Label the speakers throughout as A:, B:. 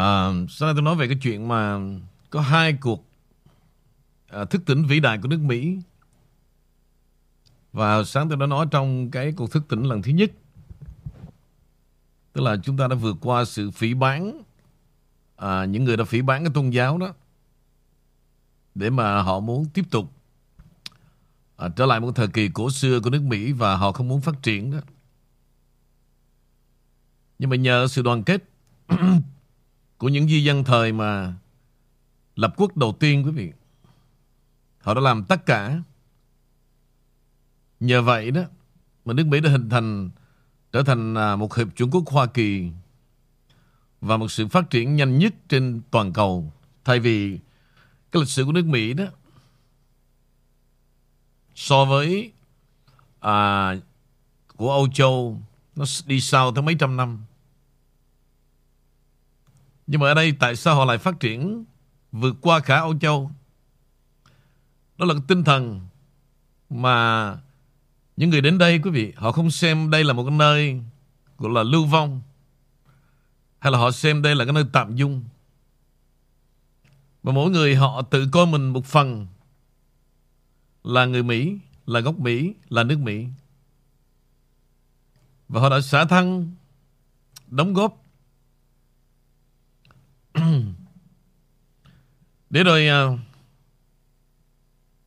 A: Ờ, à, sáng nay tôi nói về cái chuyện mà có hai cuộc à, thức tỉnh vĩ đại của nước Mỹ. Và sáng tôi đã nói trong cái cuộc thức tỉnh lần thứ nhất. Tức là chúng ta đã vượt qua sự phỉ bán à, ờ, những người đã phỉ bán cái tôn giáo đó để mà họ muốn tiếp tục à, trở lại một thời kỳ cổ xưa của nước Mỹ và họ không muốn phát triển đó. Nhưng mà nhờ sự đoàn kết của những di dân thời mà lập quốc đầu tiên quý vị. Họ đã làm tất cả. Nhờ vậy đó mà nước Mỹ đã hình thành trở thành à, một hiệp chủng quốc Hoa Kỳ và một sự phát triển nhanh nhất trên toàn cầu. Thay vì cái lịch sử của nước Mỹ đó so với à, của Âu Châu nó đi sau tới mấy trăm năm. Nhưng mà ở đây tại sao họ lại phát triển vượt qua cả Âu Châu? Đó là cái tinh thần mà những người đến đây quý vị, họ không xem đây là một cái nơi gọi là lưu vong hay là họ xem đây là cái nơi tạm dung. Mà mỗi người họ tự coi mình một phần là người Mỹ, là gốc Mỹ, là nước Mỹ. Và họ đã xả thân đóng góp để rồi à,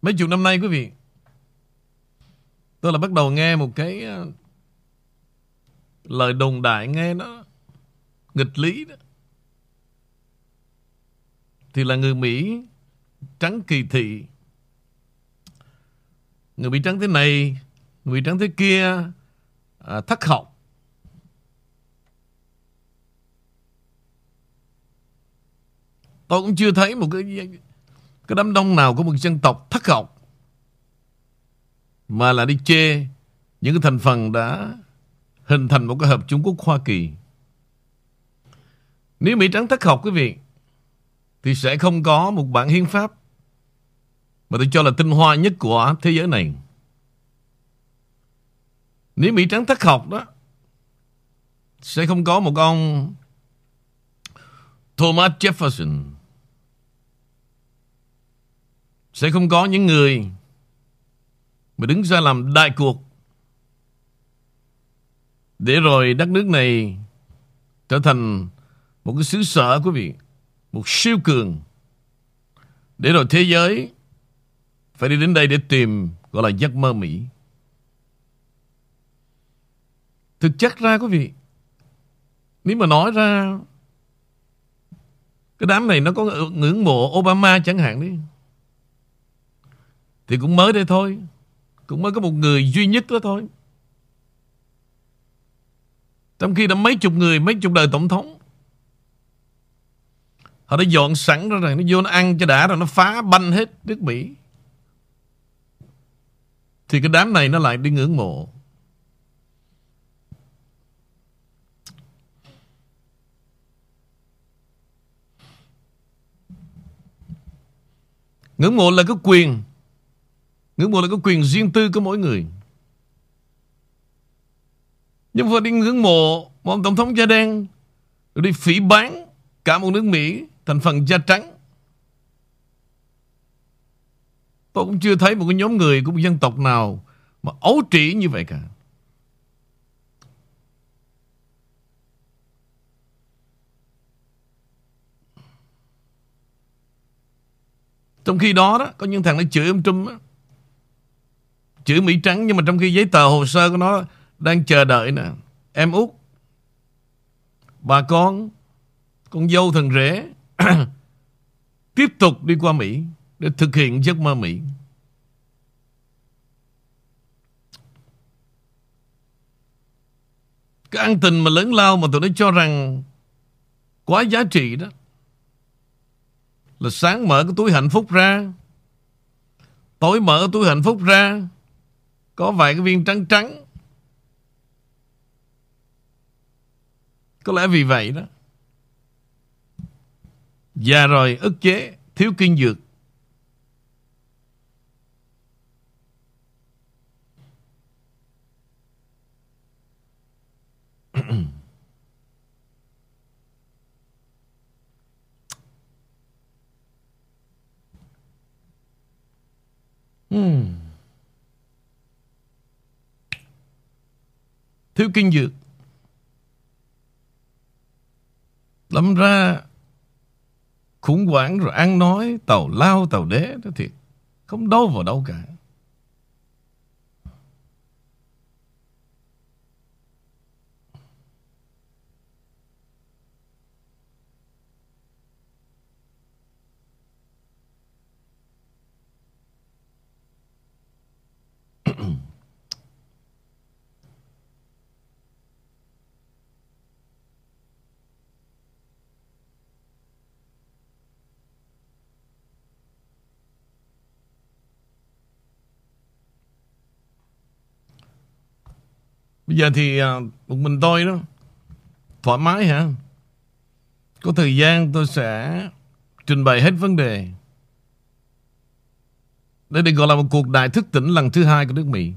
A: mấy chục năm nay quý vị tôi là bắt đầu nghe một cái à, lời đồng đại nghe nó nghịch lý đó. Thì là người Mỹ trắng kỳ thị. Người Mỹ trắng thế này người Mỹ trắng thế kia à, thất học. Tôi cũng chưa thấy một cái cái đám đông nào của một dân tộc thất học, mà là đi chê những cái thành phần đã hình thành một cái hợp Trung Quốc Hoa Kỳ. Nếu Mỹ trắng thất học, quý vị, thì sẽ không có một bản hiến pháp mà tôi cho là tinh hoa nhất của thế giới này. Nếu Mỹ trắng thất học đó, sẽ không có một ông Thomas Jefferson. Sẽ không có những người mà đứng ra làm đại cuộc. Để rồi đất nước này trở thành một cái xứ sở quý vị, một siêu cường. Để rồi thế giới phải đi đến đây để tìm gọi là giấc mơ Mỹ. Thực chất ra quý vị, nếu mà nói ra cái đám này nó có ngưỡng mộ Obama chẳng hạn đi thì cũng mới đây thôi. Cũng mới có một người duy nhất đó thôi. Trong khi đã mấy chục người, Mấy chục đời tổng thống. Họ đã dọn sẵn ra rồi, Nó vô nó ăn cho đã rồi, Nó phá banh hết nước Mỹ. Thì cái đám này nó lại đi ngưỡng mộ. Ngưỡng mộ là cái quyền Ngưỡng mộ là cái quyền riêng tư của mỗi người. Nhưng mà đi ngưỡng mộ một ông tổng thống da đen, rồi đi phỉ bán cả một nước Mỹ thành phần da trắng. Tôi cũng chưa thấy một cái nhóm người của một dân tộc nào mà ấu trĩ như vậy cả. Trong khi đó đó Có những thằng nó chửi ông Trump đó. Chửi Mỹ trắng nhưng mà trong khi giấy tờ hồ sơ của nó đang chờ đợi nè. Em út, bà con, con dâu thần rể tiếp tục đi qua Mỹ để thực hiện giấc mơ Mỹ. Cái ăn tình mà lớn lao mà tụi nó cho rằng quá giá trị đó là sáng mở cái túi hạnh phúc ra. Tối mở cái túi hạnh phúc ra. Có vài cái viên trắng trắng. Có lẽ vì vậy đó. Già rồi ức chế Thiếu kinh dược Hmm. Thiếu kinh dược. Lâm ra khủng hoảng rồi ăn nói, tàu lao, tàu đế, đó thiệt. Không đâu vào đâu cả. Bây giờ thì à, một mình tôi đó, Thoải mái hả? Có thời gian tôi sẽ Trình bày hết vấn đề. Đây được gọi là một cuộc đại thức tỉnh lần thứ hai của nước Mỹ.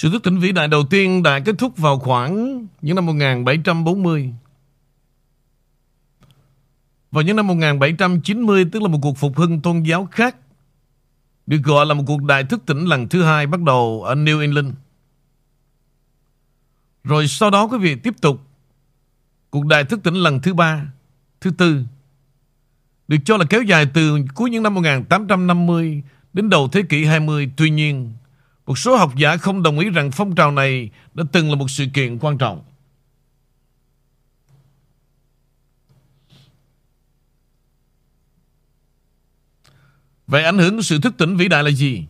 A: Sự thức tỉnh vĩ đại đầu tiên đã kết thúc vào khoảng những năm 1740. Vào những năm 1790 tức là một cuộc phục hưng tôn giáo khác được gọi là một cuộc đại thức tỉnh lần thứ hai bắt đầu ở New England. Rồi sau đó quý vị tiếp tục cuộc đại thức tỉnh lần thứ ba, thứ tư được cho là kéo dài từ cuối những năm 1850 đến đầu thế kỷ 20. Tuy nhiên, một số học giả không đồng ý rằng phong trào này đã từng là một sự kiện quan trọng. Vậy ảnh hưởng của sự thức tỉnh vĩ đại là gì?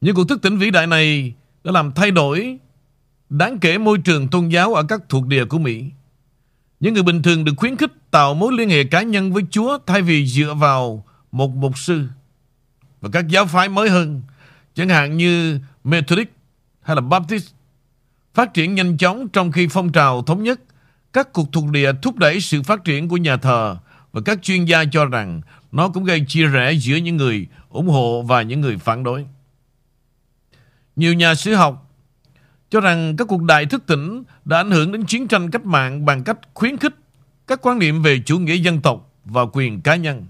A: Những cuộc thức tỉnh vĩ đại này đã làm thay đổi đáng kể môi trường tôn giáo ở các thuộc địa của Mỹ. Những người bình thường được khuyến khích tạo mối liên hệ cá nhân với Chúa thay vì dựa vào một mục sư. Và các giáo phái mới hơn chẳng hạn như Methodist hay là Baptist, phát triển nhanh chóng trong khi phong trào thống nhất các cuộc thuộc địa thúc đẩy sự phát triển của nhà thờ và các chuyên gia cho rằng nó cũng gây chia rẽ giữa những người ủng hộ và những người phản đối. Nhiều nhà sử học cho rằng các cuộc đại thức tỉnh đã ảnh hưởng đến chiến tranh cách mạng bằng cách khuyến khích các quan niệm về chủ nghĩa dân tộc và quyền cá nhân.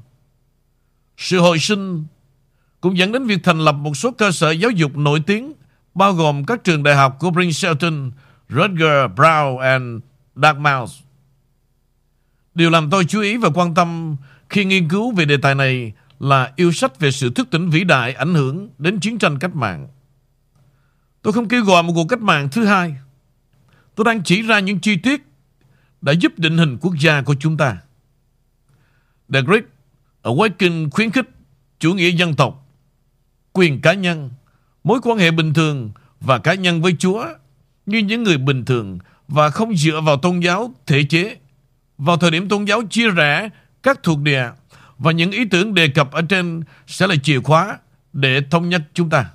A: Sự hồi sinh cũng dẫn đến việc thành lập một số cơ sở giáo dục nổi tiếng bao gồm các trường đại học của Princeton, Rutgers, Brown and Dartmouth. Điều làm tôi chú ý và quan tâm khi nghiên cứu về đề tài này là yêu sách về sự thức tỉnh vĩ đại ảnh hưởng đến chiến tranh cách mạng. Tôi không kêu gọi một cuộc cách mạng thứ hai. Tôi đang chỉ ra những chi tiết đã giúp định hình quốc gia của chúng ta. The Great Awakening khuyến khích chủ nghĩa dân tộc quyền cá nhân, mối quan hệ bình thường và cá nhân với Chúa như những người bình thường và không dựa vào tôn giáo thể chế. Vào thời điểm tôn giáo chia rẽ các thuộc địa và những ý tưởng đề cập ở trên sẽ là chìa khóa để thống nhất chúng ta.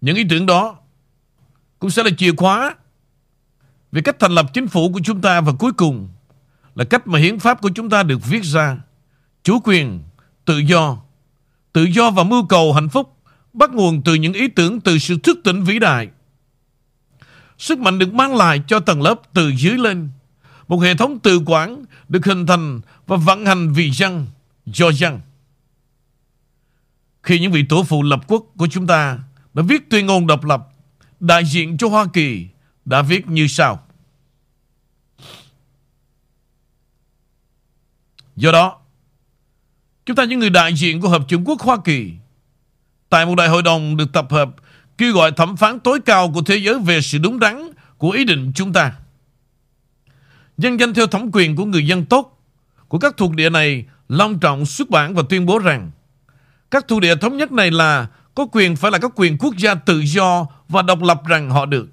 A: Những ý tưởng đó cũng sẽ là chìa khóa về cách thành lập chính phủ của chúng ta và cuối cùng là cách mà hiến pháp của chúng ta được viết ra. Chủ quyền tự do. Tự do và mưu cầu hạnh phúc bắt nguồn từ những ý tưởng từ sự thức tỉnh vĩ đại. Sức mạnh được mang lại cho tầng lớp từ dưới lên. Một hệ thống tự quản được hình thành và vận hành vì dân, do dân. Khi những vị tổ phụ lập quốc của chúng ta đã viết tuyên ngôn độc lập, đại diện cho Hoa Kỳ đã viết như sau. Do đó, Chúng ta những người đại diện của Hợp chủng quốc Hoa Kỳ tại một đại hội đồng được tập hợp, kêu gọi thẩm phán tối cao của thế giới về sự đúng đắn của ý định chúng ta. Nhân danh theo thẩm quyền của người dân tốt của các thuộc địa này long trọng xuất bản và tuyên bố rằng, các thuộc địa thống nhất này là có quyền phải là các quyền quốc gia tự do và độc lập rằng họ được.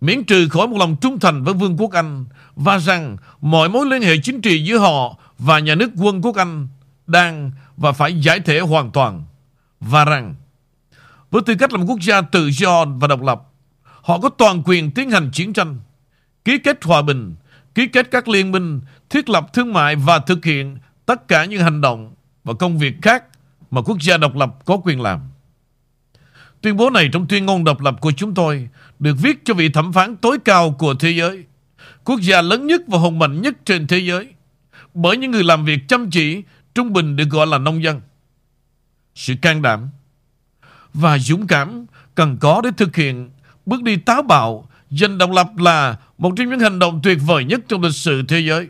A: Miễn trừ khỏi một lòng trung thành với Vương quốc Anh và rằng mọi mối liên hệ chính trị giữa họ và nhà nước quân quốc Anh đang và phải giải thể hoàn toàn. Và rằng, với tư cách là một quốc gia tự do và độc lập, họ có toàn quyền tiến hành chiến tranh, ký kết hòa bình, ký kết các liên minh, thiết lập thương mại và thực hiện tất cả những hành động và công việc khác mà quốc gia độc lập có quyền làm. Tuyên bố này trong tuyên ngôn độc lập của chúng tôi được viết cho vị thẩm phán tối cao của thế giới, quốc gia lớn nhất và hùng mạnh nhất trên thế giới, bởi những người làm việc chăm chỉ, trung bình được gọi là nông dân. Sự can đảm và dũng cảm cần có để thực hiện bước đi táo bạo, giành độc lập là một trong những hành động tuyệt vời nhất trong lịch sử thế giới.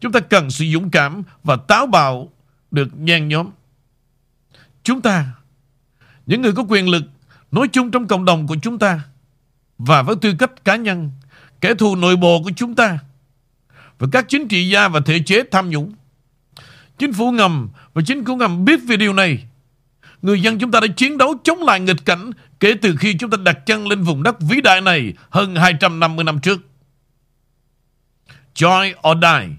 A: Chúng ta cần sự dũng cảm và táo bạo được nhen nhóm. Chúng ta, những người có quyền lực, nói chung trong cộng đồng của chúng ta, và với tư cách cá nhân, kẻ thù nội bộ của chúng ta, và các chính trị gia và thể chế tham nhũng. Chính phủ ngầm và chính phủ ngầm biết về điều này. Người dân chúng ta đã chiến đấu chống lại nghịch cảnh kể từ khi chúng ta đặt chân lên vùng đất vĩ đại này hơn 250 năm trước. Joy or die.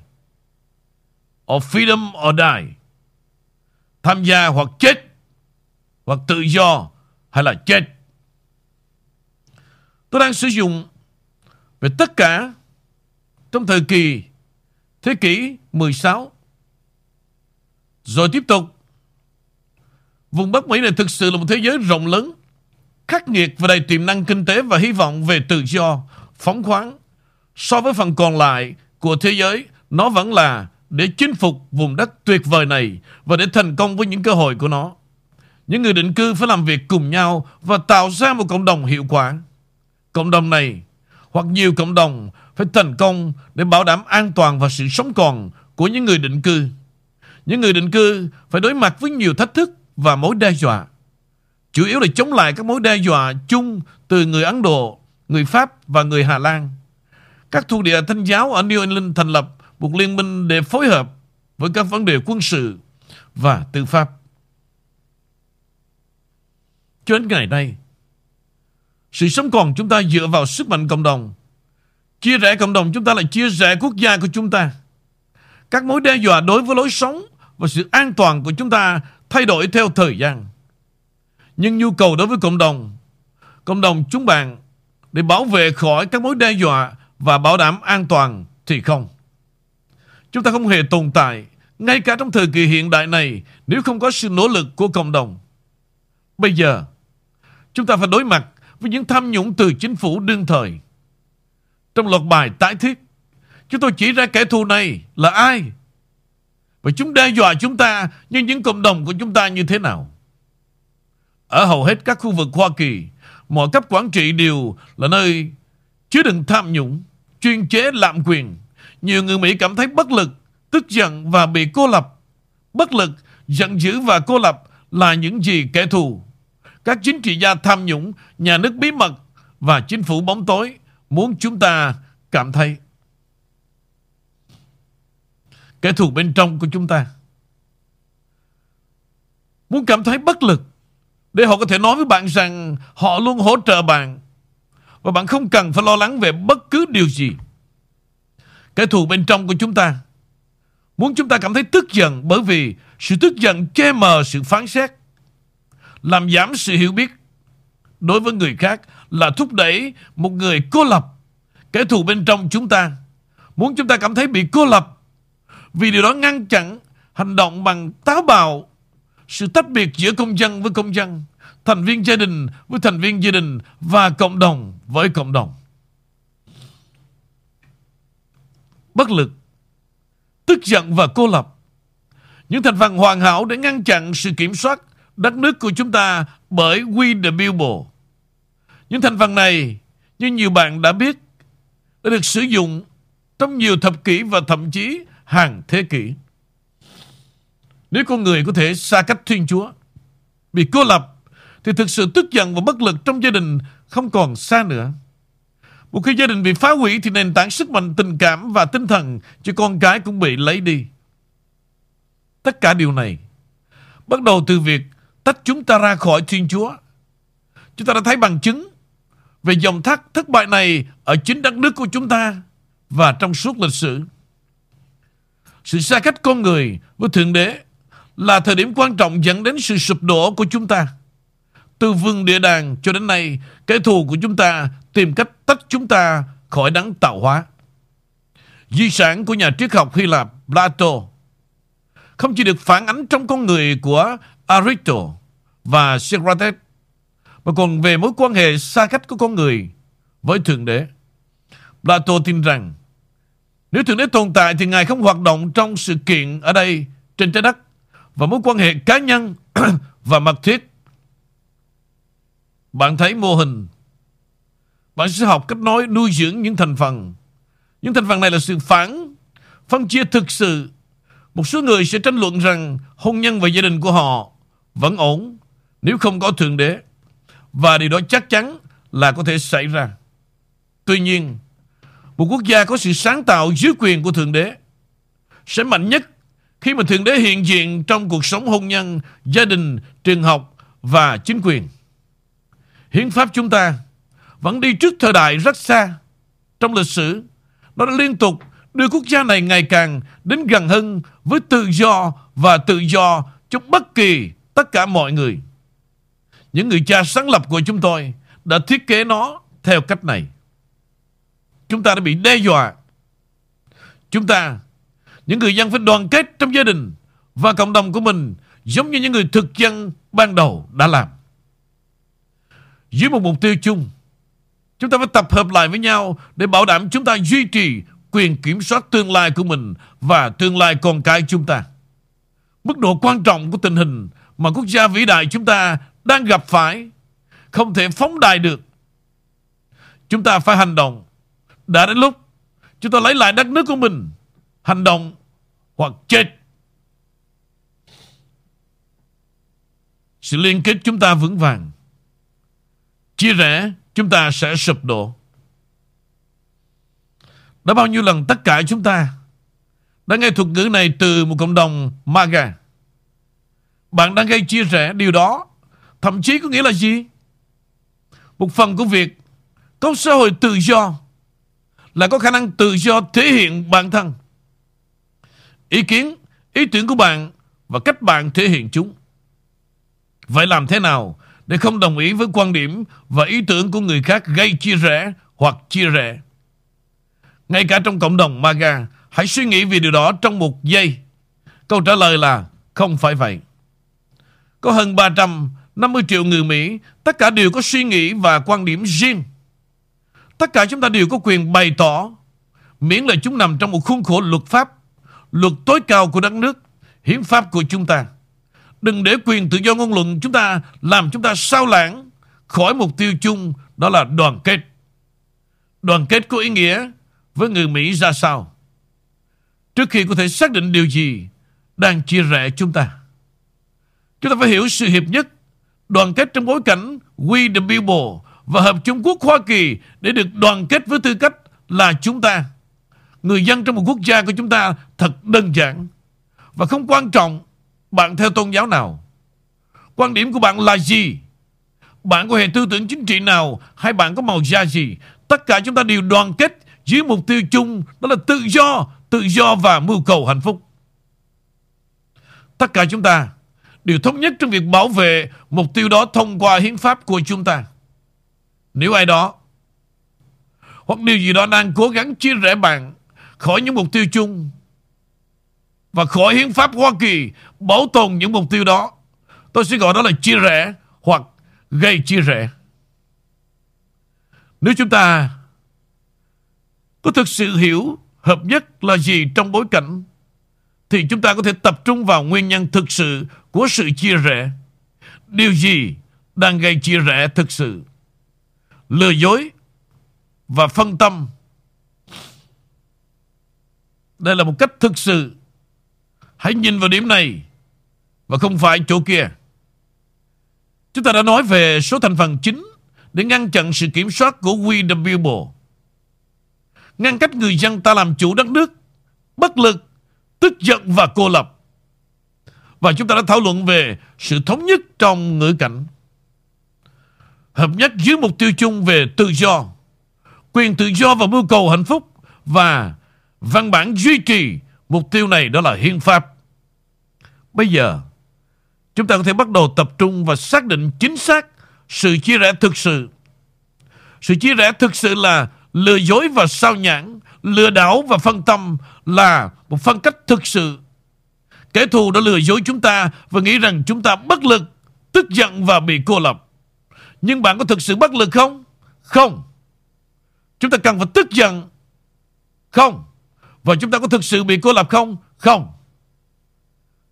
A: Or freedom or die. Tham gia hoặc chết. Hoặc tự do hay là chết. Tôi đang sử dụng về tất cả trong thời kỳ thế kỷ 16. Rồi tiếp tục Vùng Bắc Mỹ này thực sự là một thế giới rộng lớn, khắc nghiệt và đầy tiềm năng kinh tế và hy vọng về tự do, phóng khoáng. So với phần còn lại của thế giới, nó vẫn là để chinh phục vùng đất tuyệt vời này và để thành công với những cơ hội của nó. Những người định cư phải làm việc cùng nhau và tạo ra một cộng đồng hiệu quả. Cộng đồng này hoặc nhiều cộng đồng phải thành công để bảo đảm an toàn và sự sống còn của những người định cư. Những người định cư phải đối mặt với nhiều thách thức và mối đe dọa. Chủ yếu là chống lại các mối đe dọa chung từ người Ấn Độ, người Pháp và người Hà Lan. Các thuộc địa thanh giáo ở New England thành lập một liên minh để phối hợp với các vấn đề quân sự và tư pháp. Cho đến ngày nay, sự sống còn chúng ta dựa vào sức mạnh cộng đồng. Chia rẽ cộng đồng chúng ta là chia rẽ quốc gia của chúng ta. Các mối đe dọa đối với lối sống và sự an toàn của chúng ta thay đổi theo thời gian. Nhưng nhu cầu đối với cộng đồng, cộng đồng chúng bạn để bảo vệ khỏi các mối đe dọa và bảo đảm an toàn thì không. Chúng ta không hề tồn tại ngay cả trong thời kỳ hiện đại này nếu không có sự nỗ lực của cộng đồng. Bây giờ, chúng ta phải đối mặt với những tham nhũng từ chính phủ đương thời. Trong loạt bài tái thiết, chúng tôi chỉ ra kẻ thù này là ai? Và chúng đe dọa chúng ta Nhưng những cộng đồng của chúng ta như thế nào? Ở hầu hết các khu vực Hoa Kỳ Mọi cấp quản trị đều là nơi Chứa đựng tham nhũng Chuyên chế lạm quyền. Nhiều người Mỹ cảm thấy bất lực Tức giận và bị cô lập. Bất lực, giận dữ và cô lập Là những gì kẻ thù. Các chính trị gia tham nhũng Nhà nước bí mật Và chính phủ bóng tối Muốn chúng ta cảm thấy kẻ thù bên trong của chúng ta muốn cảm thấy bất lực để họ có thể nói với bạn rằng họ luôn hỗ trợ bạn và bạn không cần phải lo lắng về bất cứ điều gì. Kẻ thù bên trong của chúng ta muốn chúng ta cảm thấy tức giận bởi vì sự tức giận che mờ sự phán xét, làm giảm sự hiểu biết đối với người khác là thúc đẩy một người cô lập. Kẻ thù bên trong chúng ta muốn chúng ta cảm thấy bị cô lập vì điều đó ngăn chặn hành động bằng táo bạo, sự tách biệt giữa công dân với công dân, thành viên gia đình với thành viên gia đình và cộng đồng với cộng đồng. Bất lực, tức giận và cô lập. Những thành phần hoàn hảo để ngăn chặn sự kiểm soát đất nước của chúng ta bởi We the People. Những thành phần này, như nhiều bạn đã biết, đã được sử dụng trong nhiều thập kỷ và thậm chí hàng thế kỷ. Nếu con người có thể xa cách Thiên Chúa, bị cô lập, thì thực sự tức giận và bất lực trong gia đình không còn xa nữa. Một khi gia đình bị phá hủy thì nền tảng sức mạnh tình cảm và tinh thần cho con cái cũng bị lấy đi. Tất cả điều này bắt đầu từ việc tách chúng ta ra khỏi Thiên Chúa. Chúng ta đã thấy bằng chứng về dòng thác thất bại này ở chính đất nước của chúng ta và trong suốt lịch sử. Sự xa cách con người với Thượng Đế là thời điểm quan trọng dẫn đến sự sụp đổ của chúng ta. Từ vương địa đàng cho đến nay, kẻ thù của chúng ta tìm cách tách chúng ta khỏi đấng tạo hóa. Di sản của nhà triết học Hy Lạp Plato không chỉ được phản ánh trong con người của Aristotle và Socrates mà còn về mối quan hệ xa cách của con người với Thượng Đế. Plato tin rằng nếu Thượng Đế tồn tại thì Ngài không hoạt động trong sự kiện ở đây trên trái đất và mối quan hệ cá nhân và mật thiết. Bạn thấy mô hình bạn sẽ học cách nói nuôi dưỡng những thành phần. Những thành phần này là sự phản phân chia thực sự. Một số người sẽ tranh luận rằng hôn nhân và gia đình của họ vẫn ổn nếu không có Thượng Đế. Và điều đó chắc chắn là có thể xảy ra. Tuy nhiên, một quốc gia có sự sáng tạo dưới quyền của Thượng Đế sẽ mạnh nhất khi mà Thượng Đế hiện diện trong cuộc sống hôn nhân, gia đình, trường học và chính quyền. Hiến pháp chúng ta vẫn đi trước thời đại rất xa. Trong lịch sử, nó đã liên tục đưa quốc gia này ngày càng đến gần hơn với tự do và tự do cho bất kỳ tất cả mọi người. Những người cha sáng lập của chúng tôi đã thiết kế nó theo cách này. Chúng ta đã bị đe dọa. Chúng ta, những người dân phải đoàn kết trong gia đình và cộng đồng của mình giống như những người thực dân ban đầu đã làm. Dưới một mục tiêu chung, chúng ta phải tập hợp lại với nhau để bảo đảm chúng ta duy trì quyền kiểm soát tương lai của mình và tương lai con cái chúng ta. Mức độ quan trọng của tình hình mà quốc gia vĩ đại chúng ta đang gặp phải không thể phóng đại được. Chúng ta phải hành động. Đã đến lúc chúng ta lấy lại đất nước của mình. Hành động hoặc chết. Sự liên kết chúng ta vững vàng. Chia rẽ, chúng ta sẽ sụp đổ. Đã bao nhiêu lần tất cả chúng ta đã nghe thuật ngữ này từ một cộng đồng MAGA. Bạn đang gây chia rẽ điều đó, thậm chí có nghĩa là gì? Một phần của việc có xã hội tự do là có khả năng tự do thể hiện bản thân. Ý kiến, ý tưởng của bạn và cách bạn thể hiện chúng. Vậy làm thế nào để không đồng ý với quan điểm và ý tưởng của người khác gây chia rẽ hoặc chia rẽ? Ngay cả trong cộng đồng MAGA, hãy suy nghĩ về điều đó trong một giây. Câu trả lời là không phải vậy. Có hơn 350 triệu người Mỹ, tất cả đều có suy nghĩ và quan điểm riêng. Tất cả chúng ta đều có quyền bày tỏ, miễn là chúng nằm trong một khuôn khổ luật pháp, luật tối cao của đất nước, hiến pháp của chúng ta. Đừng để quyền tự do ngôn luận chúng ta làm chúng ta sao lãng khỏi mục tiêu chung đó là đoàn kết. Đoàn kết có ý nghĩa với người Mỹ ra sao? Trước khi có thể xác định điều gì đang chia rẽ chúng ta. Chúng ta phải hiểu sự hiệp nhất, đoàn kết trong bối cảnh We the People và Hợp Trung Quốc Hoa Kỳ để được đoàn kết với tư cách là chúng ta. Người dân trong một quốc gia của chúng ta thật đơn giản và không quan trọng bạn theo tôn giáo nào. Quan điểm của bạn là gì? Bạn có hệ tư tưởng chính trị nào hay bạn có màu da gì? Tất cả chúng ta đều đoàn kết dưới mục tiêu chung đó là tự do, tự do và mưu cầu hạnh phúc. Tất cả chúng ta đều thống nhất trong việc bảo vệ mục tiêu đó thông qua hiến pháp của chúng ta. Nếu ai đó hoặc điều gì đó đang cố gắng chia rẽ bạn khỏi những mục tiêu chung và khỏi hiến pháp Hoa Kỳ bảo tồn những mục tiêu đó, tôi sẽ gọi đó là chia rẽ hoặc gây chia rẽ. Nếu chúng ta có thực sự hiểu hợp nhất là gì trong bối cảnh thì chúng ta có thể tập trung vào nguyên nhân thực sự của sự chia rẽ. Điều gì đang gây chia rẽ thực sự? Lừa dối và phân tâm. Đây là một cách thực sự. Hãy nhìn vào điểm này và không phải chỗ kia. Chúng ta đã nói về số thành phần chính để ngăn chặn sự kiểm soát của WW the Ngăn cách người dân ta làm chủ đất nước, bất lực, tức giận và cô lập. Và chúng ta đã thảo luận về sự thống nhất trong ngữ cảnh. Hợp nhất dưới mục tiêu chung về tự do, quyền tự do và mưu cầu hạnh phúc và văn bản duy trì mục tiêu này đó là hiến pháp. Bây giờ, chúng ta có thể bắt đầu tập trung và xác định chính xác sự chia rẽ thực sự. Sự chia rẽ thực sự là lừa dối và sao nhãn, lừa đảo và phân tâm là một phân cách thực sự. Kẻ thù đã lừa dối chúng ta và nghĩ rằng chúng ta bất lực, tức giận và bị cô lập. Nhưng bạn có thực sự bất lực không? Không. Chúng ta cần phải tức giận. Không. Và chúng ta có thực sự bị cô lập không? Không.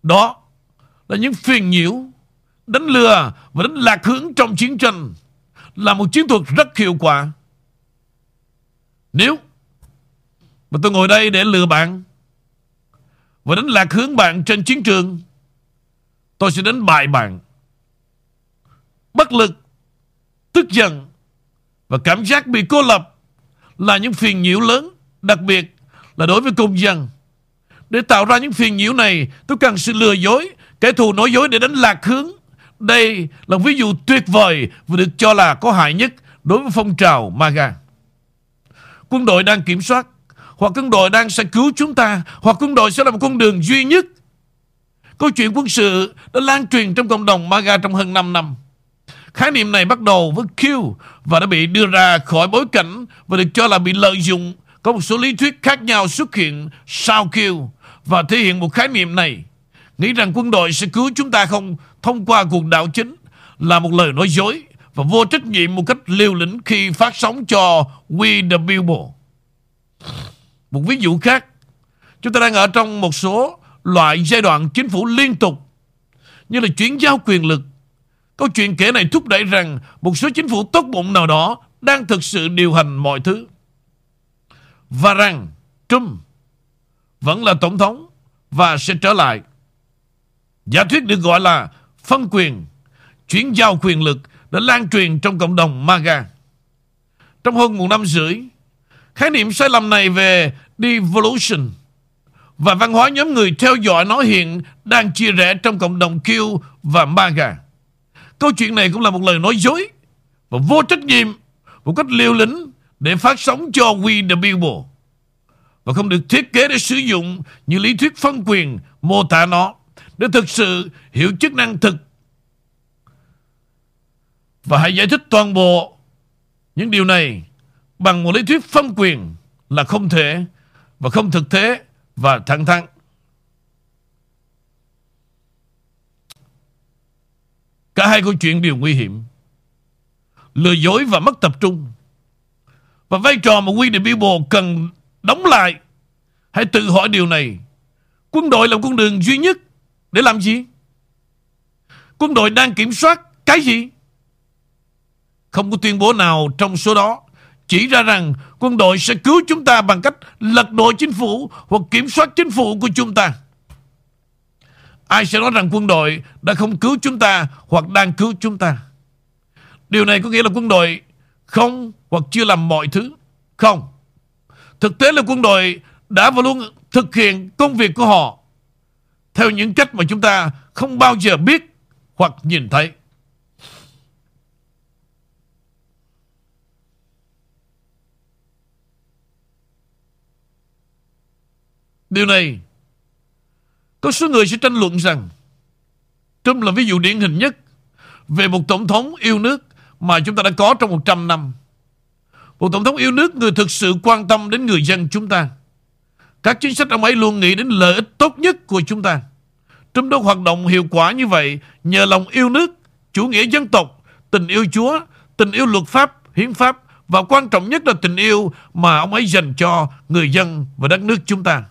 A: Đó là những phiền nhiễu, đánh lừa và đánh lạc hướng trong chiến tranh là một chiến thuật rất hiệu quả. Nếu mà tôi ngồi đây để lừa bạn và đánh lạc hướng bạn trên chiến trường, tôi sẽ đánh bại bạn. Bất lực, tức giận và cảm giác bị cô lập là những phiền nhiễu lớn, đặc biệt là đối với công dân. Để tạo ra những phiền nhiễu này, tôi cần sự lừa dối, kẻ thù nói dối để đánh lạc hướng. Đây là ví dụ tuyệt vời và được cho là có hại nhất đối với phong trào MAGA. Quân đội đang kiểm soát, hoặc quân đội đang sẽ cứu chúng ta, hoặc quân đội sẽ là một con đường duy nhất. Câu chuyện quân sự đã lan truyền trong cộng đồng MAGA trong hơn 5 năm. Khái niệm này bắt đầu với Q và đã bị đưa ra khỏi bối cảnh và được cho là bị lợi dụng. Có một số lý thuyết khác nhau xuất hiện sau Q và thể hiện một khái niệm này. Nghĩ rằng quân đội sẽ cứu chúng ta không thông qua cuộc đảo chính là một lời nói dối và vô trách nhiệm một cách liều lĩnh khi phát sóng cho We the People. Một ví dụ khác, chúng ta đang ở trong một số loại giai đoạn chính phủ liên tục như là chuyển giao quyền lực Câu chuyện kể này thúc đẩy rằng một số chính phủ tốt bụng nào đó đang thực sự điều hành mọi thứ. Và rằng Trump vẫn là tổng thống và sẽ trở lại. Giả thuyết được gọi là phân quyền, chuyển giao quyền lực đã lan truyền trong cộng đồng MAGA. Trong hơn một năm rưỡi, khái niệm sai lầm này về devolution và văn hóa nhóm người theo dõi nó hiện đang chia rẽ trong cộng đồng Q và MAGA. Câu chuyện này cũng là một lời nói dối và vô trách nhiệm, một cách liều lĩnh để phát sóng cho We the People và không được thiết kế để sử dụng như lý thuyết phân quyền, mô tả nó để thực sự hiểu chức năng thực và hãy giải thích toàn bộ những điều này bằng một lý thuyết phân quyền là không thể và không thực tế và thẳng thắn. Cả hai câu chuyện đều nguy hiểm. Lừa dối và mất tập trung. Và vai trò mà quy định Bible cần đóng lại. Hãy tự hỏi điều này. Quân đội là con đường duy nhất để làm gì? Quân đội đang kiểm soát cái gì? Không có tuyên bố nào trong số đó chỉ ra rằng quân đội sẽ cứu chúng ta bằng cách lật đổ chính phủ hoặc kiểm soát chính phủ của chúng ta. Ai sẽ nói rằng quân đội đã không cứu chúng ta hoặc đang cứu chúng ta? Điều này có nghĩa là quân đội không hoặc chưa làm mọi thứ. Không. Thực tế là quân đội đã và luôn thực hiện công việc của họ theo những cách mà chúng ta không bao giờ biết hoặc nhìn thấy. Điều này có số người sẽ tranh luận rằng Trump là ví dụ điển hình nhất về một tổng thống yêu nước mà chúng ta đã có trong 100 năm. Một tổng thống yêu nước người thực sự quan tâm đến người dân chúng ta. Các chính sách ông ấy luôn nghĩ đến lợi ích tốt nhất của chúng ta. Trump đã hoạt động hiệu quả như vậy nhờ lòng yêu nước, chủ nghĩa dân tộc, tình yêu Chúa, tình yêu luật pháp, hiến pháp và quan trọng nhất là tình yêu mà ông ấy dành cho người dân và đất nước chúng ta.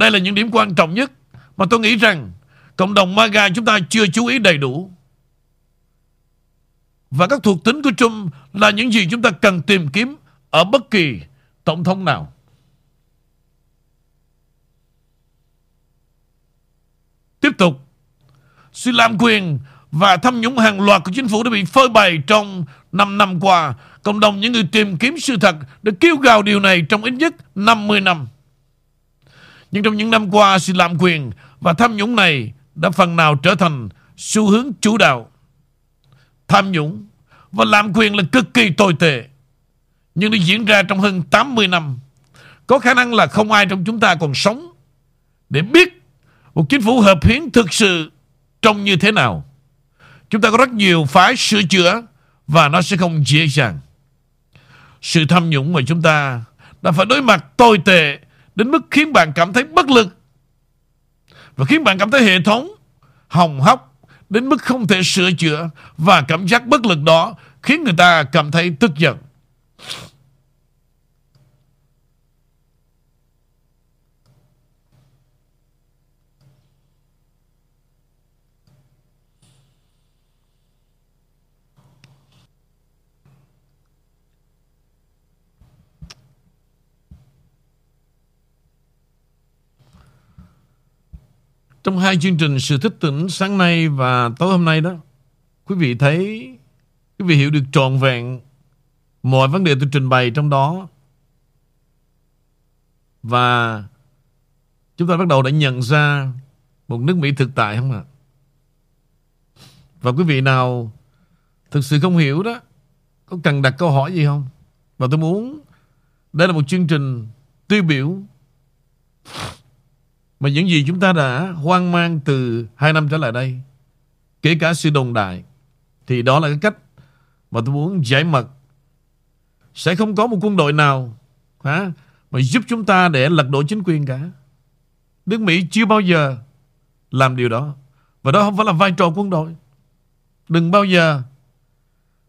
A: Đây là những điểm quan trọng nhất mà tôi nghĩ rằng cộng đồng MAGA chúng ta chưa chú ý đầy đủ. Và các thuộc tính của Trump là những gì chúng ta cần tìm kiếm ở bất kỳ tổng thống nào. Tiếp tục, suy lạm quyền và tham nhũng hàng loạt của chính phủ đã bị phơi bày trong 5 năm qua. Cộng đồng những người tìm kiếm sự thật đã kêu gào điều này trong ít nhất 50 năm. Nhưng trong những năm qua, sự lạm quyền và tham nhũng này đã phần nào trở thành xu hướng chủ đạo. Tham nhũng và lạm quyền là cực kỳ tồi tệ. Nhưng nó diễn ra trong hơn 80 năm. Có khả năng là không ai trong chúng ta còn sống để biết một chính phủ hợp hiến thực sự trông như thế nào. Chúng ta có rất nhiều phái sửa chữa và nó sẽ không dễ dàng. Sự tham nhũng mà chúng ta đã phải đối mặt tồi tệ đến mức khiến bạn cảm thấy bất lực và khiến bạn cảm thấy hệ thống hỏng hóc, đến mức không thể sửa chữa và cảm giác bất lực đó khiến người ta cảm thấy tức giận. Trong hai chương trình Sự Thích Tỉnh sáng nay và tối hôm nay đó, quý vị thấy, quý vị hiểu được trọn vẹn mọi vấn đề tôi trình bày trong đó. Và chúng ta bắt đầu đã nhận ra một nước Mỹ thực tại không ạ? Và quý vị nào thực sự không hiểu đó, có cần đặt câu hỏi gì không? Và tôi muốn, đây là một chương trình tiêu biểu mà những gì chúng ta đã hoang mang từ hai năm trở lại đây, kể cả sự đồng đại, thì đó là cái cách mà tôi muốn giải mật. Sẽ không có một quân đội nào hả, mà giúp chúng ta để lật đổ chính quyền cả. Nước Mỹ chưa bao giờ làm điều đó. Và đó không phải là vai trò quân đội. Đừng bao giờ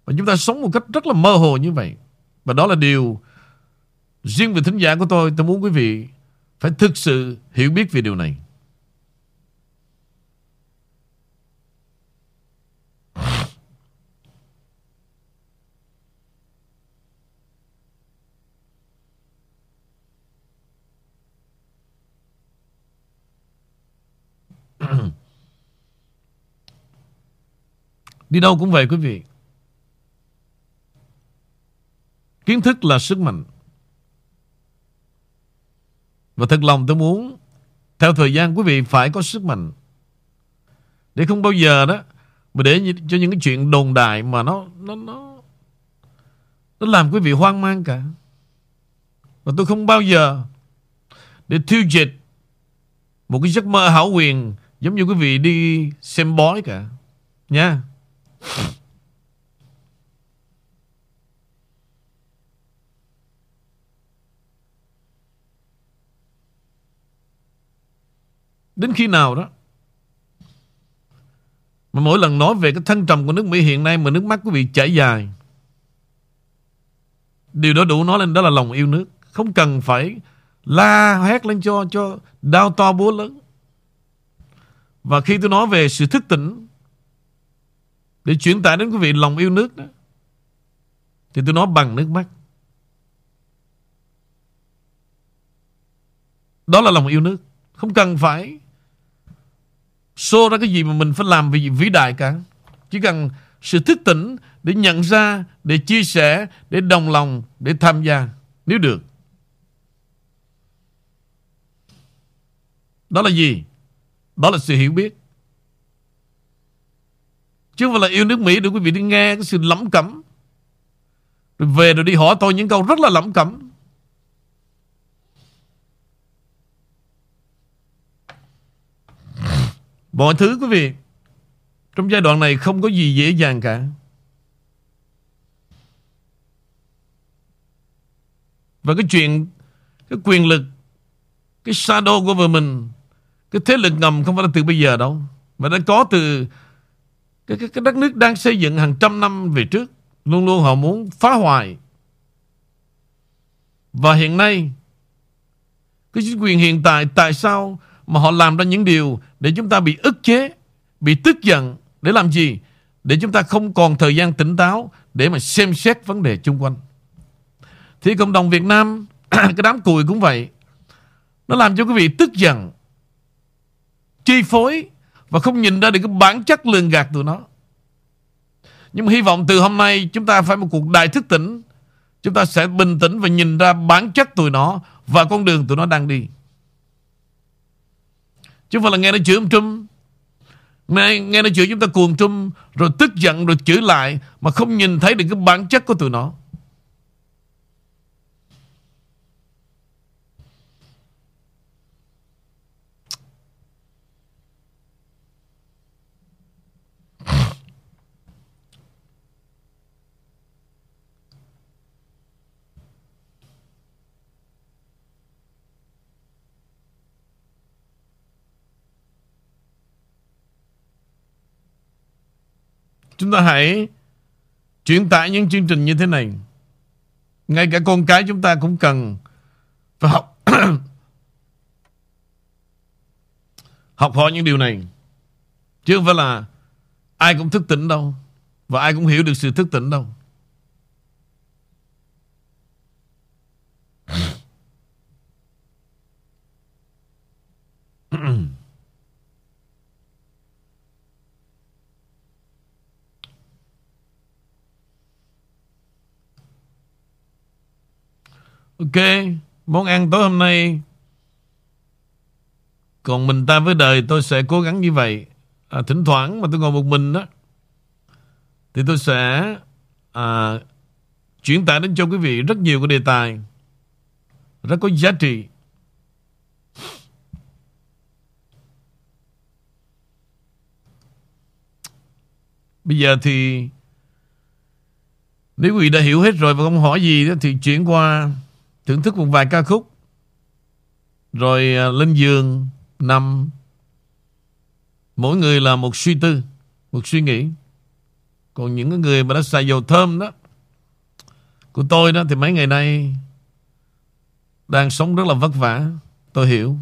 A: mà chúng ta sống một cách rất là mơ hồ như vậy. Và đó là điều riêng về thính giả của tôi, tôi muốn quý vị phải thực sự hiểu biết về điều này. Đi đâu cũng vậy quý vị. Kiến thức là sức mạnh. Và thật lòng tôi muốn, Theo thời gian quý vị phải có sức mạnh. Để không bao giờ đó, Mà để cho những cái chuyện đồn đại Mà nó Nó nó Nó làm quý vị hoang mang cả. Và tôi không bao giờ Để thiêu diệt Một cái giấc mơ hảo quyền Giống như quý vị đi xem bói cả. Nha. Đến khi nào đó Mà mỗi lần nói về cái thăng trầm của nước Mỹ hiện nay Mà nước mắt quý vị chảy dài, Điều đó đủ nói lên đó là lòng yêu nước. Không cần phải la hét lên cho cho đau to búa lớn. Và khi tôi nói về sự thức tỉnh Để chuyển tải đến quý vị lòng yêu nước đó, Thì tôi nói bằng nước mắt. Đó là lòng yêu nước. Không cần phải Xô ra cái gì mà mình phải làm vì vĩ đại cả? Chỉ cần sự thức tỉnh Để nhận ra, Để chia sẻ, Để đồng lòng, Để tham gia, Nếu được. Đó là gì? Đó là sự hiểu biết. Chứ không phải là yêu nước Mỹ, Để quý vị đi nghe cái sự lẩm cẩm. Rồi về rồi đi hỏi tôi những câu rất là lẩm cẩm. Mọi thứ quý vị Trong giai đoạn này không có gì dễ dàng cả. Và cái chuyện Cái quyền lực Cái shadow government Cái thế lực ngầm không phải là từ bây giờ đâu Mà đã có từ cái, cái, cái đất nước đang xây dựng hàng trăm năm về trước. Luôn luôn họ muốn phá hoại. Và hiện nay Cái chính quyền hiện tại Tại sao mà họ làm ra những điều để chúng ta bị ức chế, bị tức giận. Để làm gì? Để chúng ta không còn thời gian tỉnh táo để mà xem xét vấn đề chung quanh. Thì cộng đồng Việt Nam, cái đám cùi cũng vậy. Nó làm cho quý vị tức giận, chi phối và không nhìn ra được cái bản chất lường gạt tụi nó. Nhưng mà hy vọng từ hôm nay chúng ta phải một cuộc đại thức tỉnh. Chúng ta sẽ bình tĩnh và nhìn ra bản chất tụi nó và con đường tụi nó đang đi. Chứ không phải là nghe nó chửi ông Trump. Nghe, nghe nó chửi chúng ta cuồng Trump Rồi tức giận rồi chửi lại Mà không nhìn thấy được cái bản chất của tụi nó. Chúng ta hãy truyền tải những chương trình như thế này. Ngay cả con cái chúng ta cũng cần phải học học hỏi những điều này. Chứ không phải là ai cũng thức tỉnh đâu. Và ai cũng hiểu được sự thức tỉnh đâu. Ok, món ăn tối hôm nay còn mình ta với đời tôi sẽ cố gắng như vậy. À, thỉnh thoảng mà tôi ngồi một mình đó thì tôi sẽ à, chuyển tải đến cho quý vị rất nhiều cái đề tài rất có giá trị. Bây giờ thì nếu quý vị đã hiểu hết rồi và không hỏi gì đó thì chuyển qua thưởng thức một vài ca khúc. Rồi à, lên giường nằm. Mỗi người là một suy tư, một suy nghĩ. Còn những người mà đã xài dầu thơm đó, của tôi đó, thì mấy ngày nay đang sống rất là vất vả, tôi hiểu.